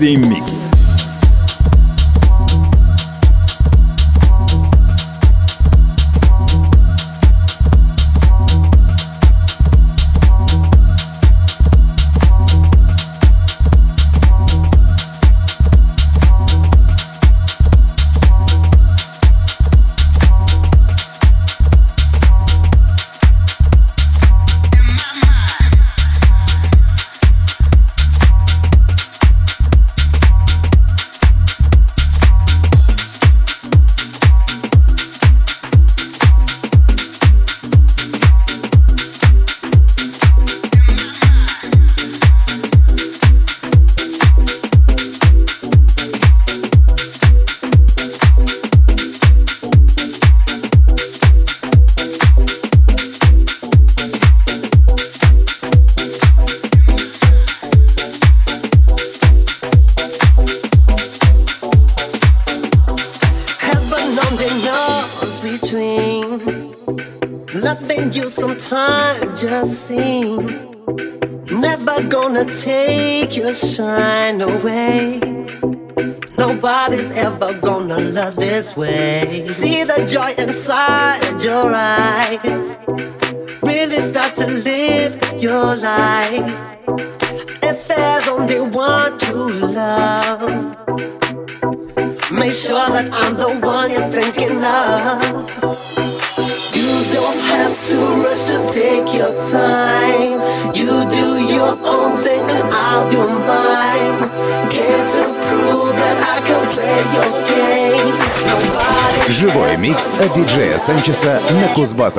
Friday ever gonna love this way. See the joy inside your eyes. Really start to live your life. If there's only one true love, make sure that I'm the one you're thinking of. You don't have to rush to take your time. You do your own thing and I'll do mine. Живой микс от диджея Санчеса на Кузбасс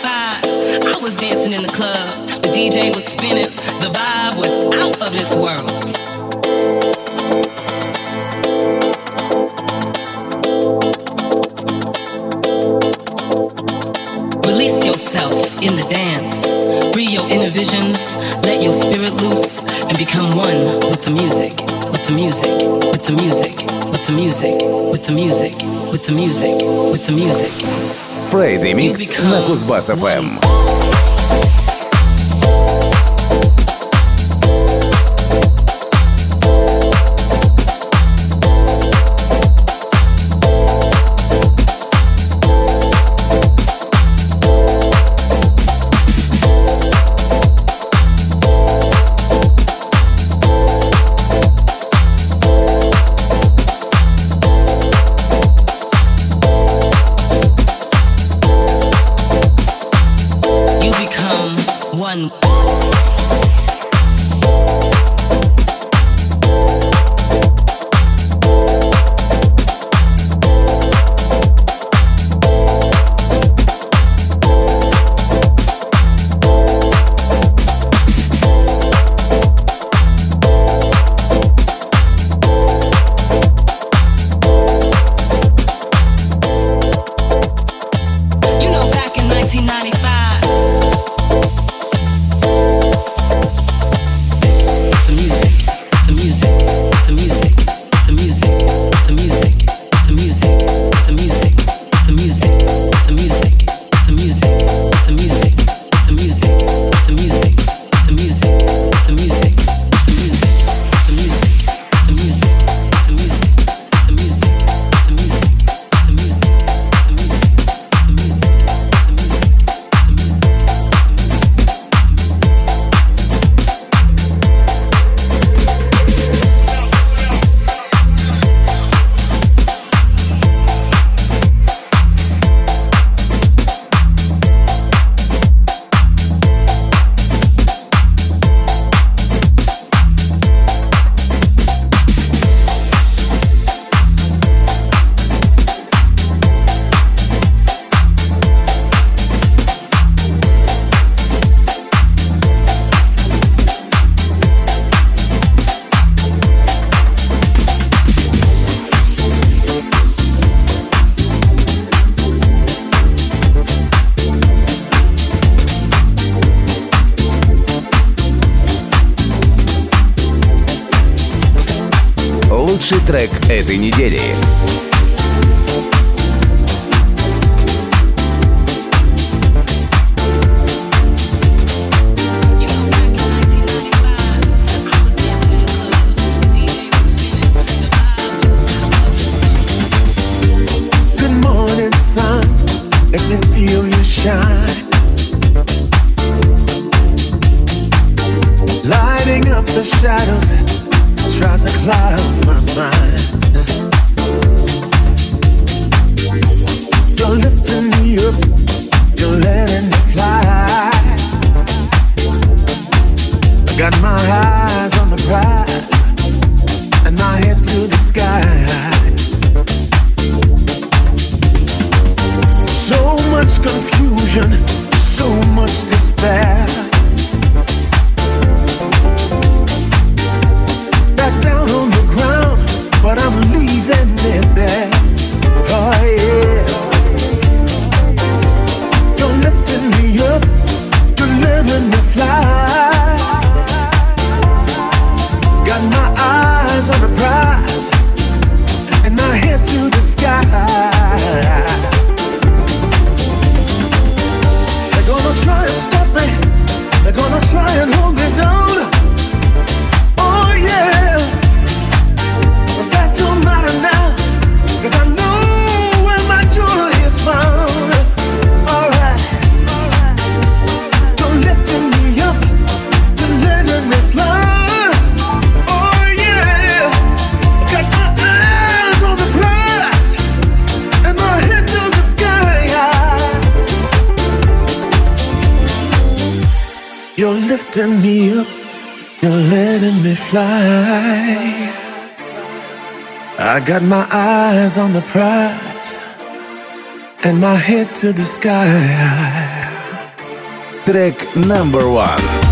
five. I was dancing in the club. The DJ was spinning. The vibe was out of this world. Release yourself in the dance. Free your inner visions. Let your spirit loose and become one with the music. With the music. With the music. With the music. With the music. With the music. With the music. With the music. Friday Mix на Кузбасс lifting me up, you're letting me fly. I got my eyes on the prize and my head to the sky. Трек number one.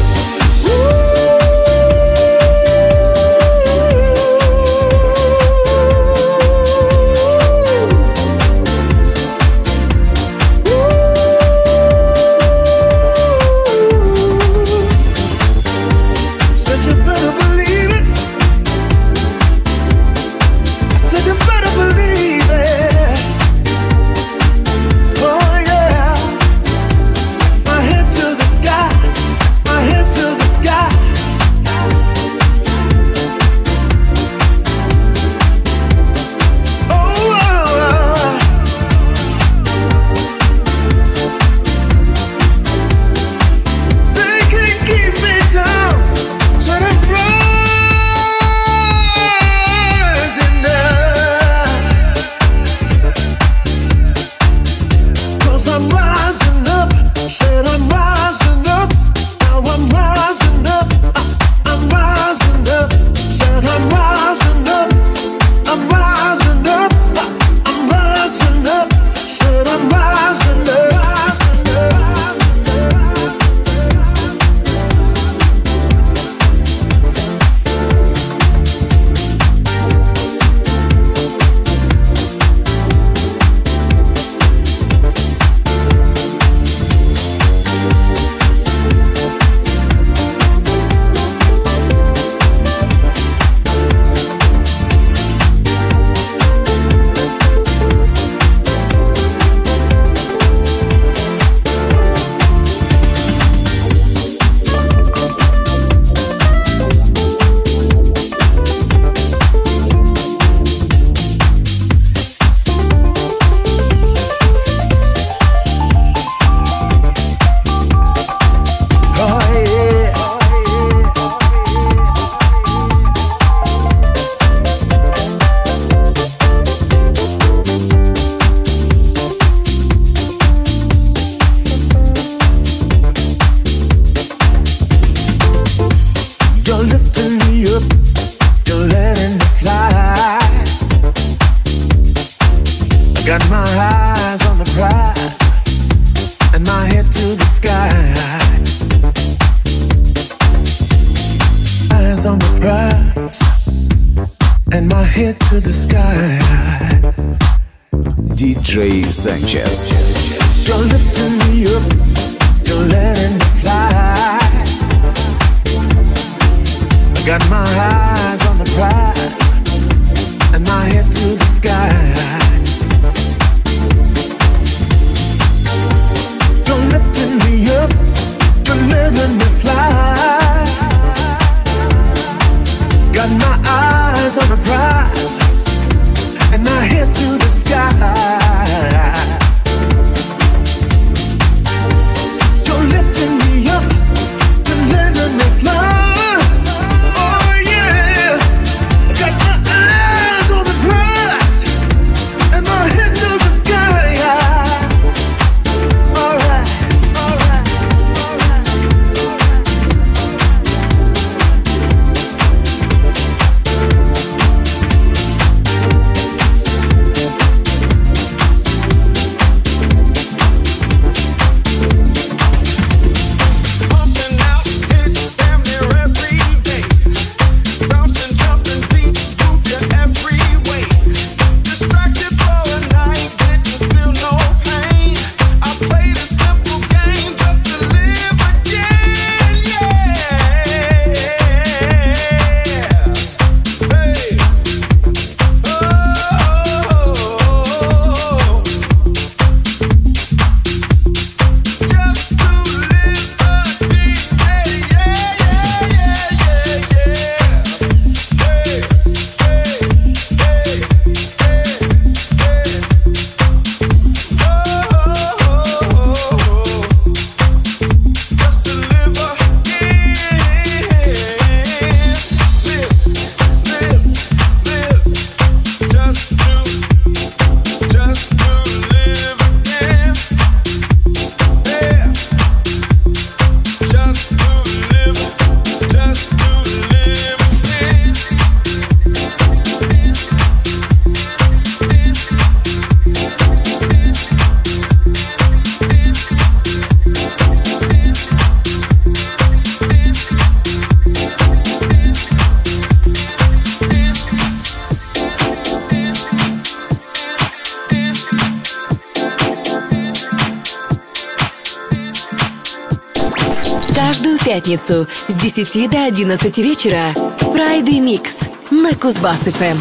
пятницу с 10 до 11 вечера Friday Mix на Кузбасс-ФМ.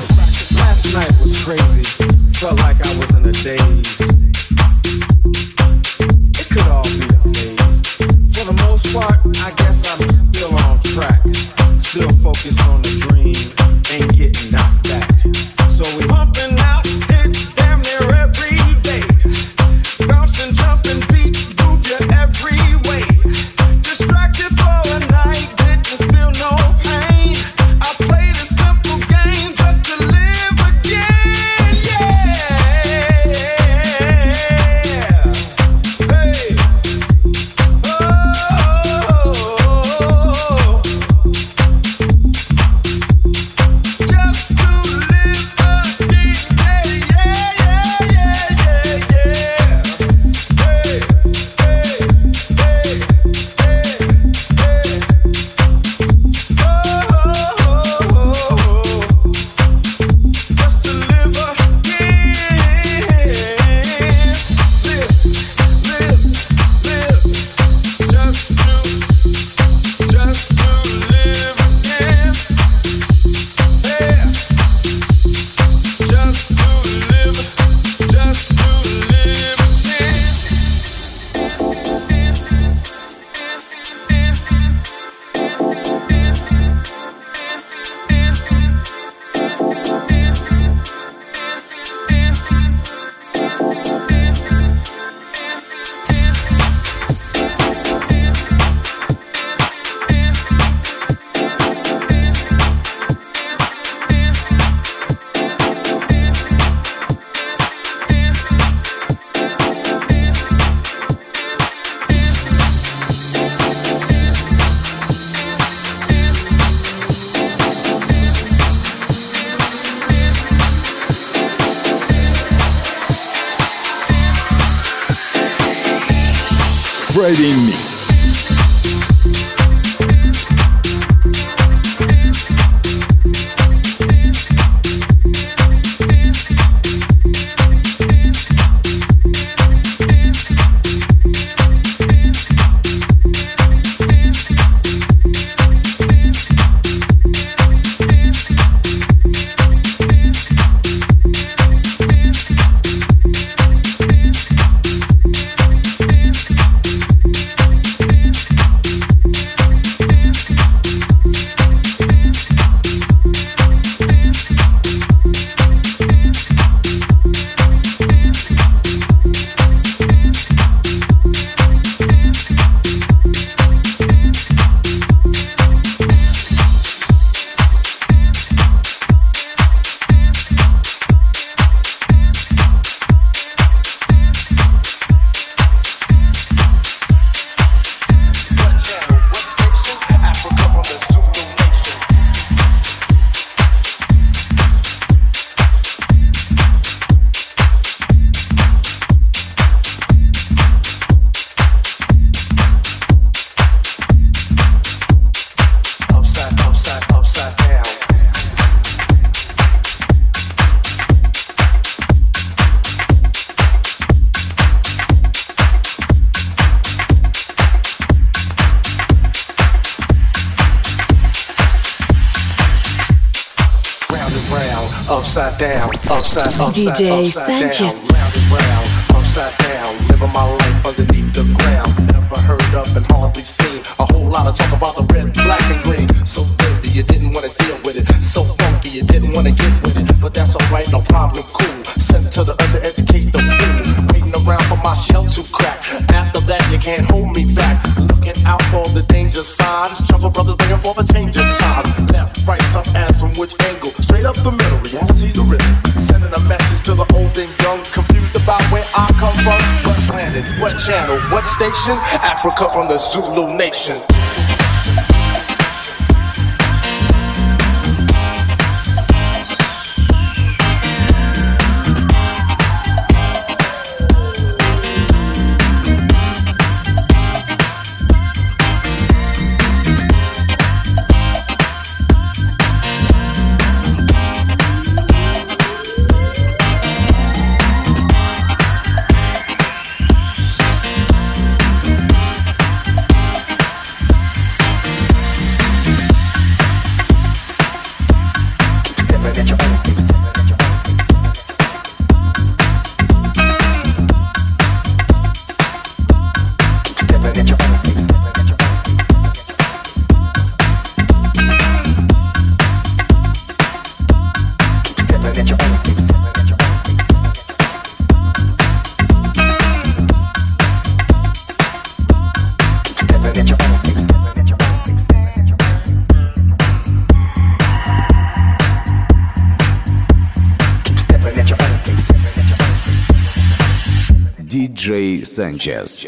Last night was crazy, felt like I was in a daze. DJ Sanchez. Round, upside down, living my life underneath the ground. Never heard of and hardly seen a whole lot of talk about the red, black, and green. So dirty, you didn't want to deal with it. So funky, you didn't want to get with it. But that's alright, no problem, cool. Sent to the undereducated fool. Waiting around for my shell to crack. After that, you can't hold me back. Looking out for the danger signs. Jungle brothers begging for a change of time. Left, right, up, from which angle? Straight up the middle, reality's the rhythm. Sending a message to the old and young, confused about where I come from. What planet, what channel, what station? Africa from the Zulu nation. Sanchez.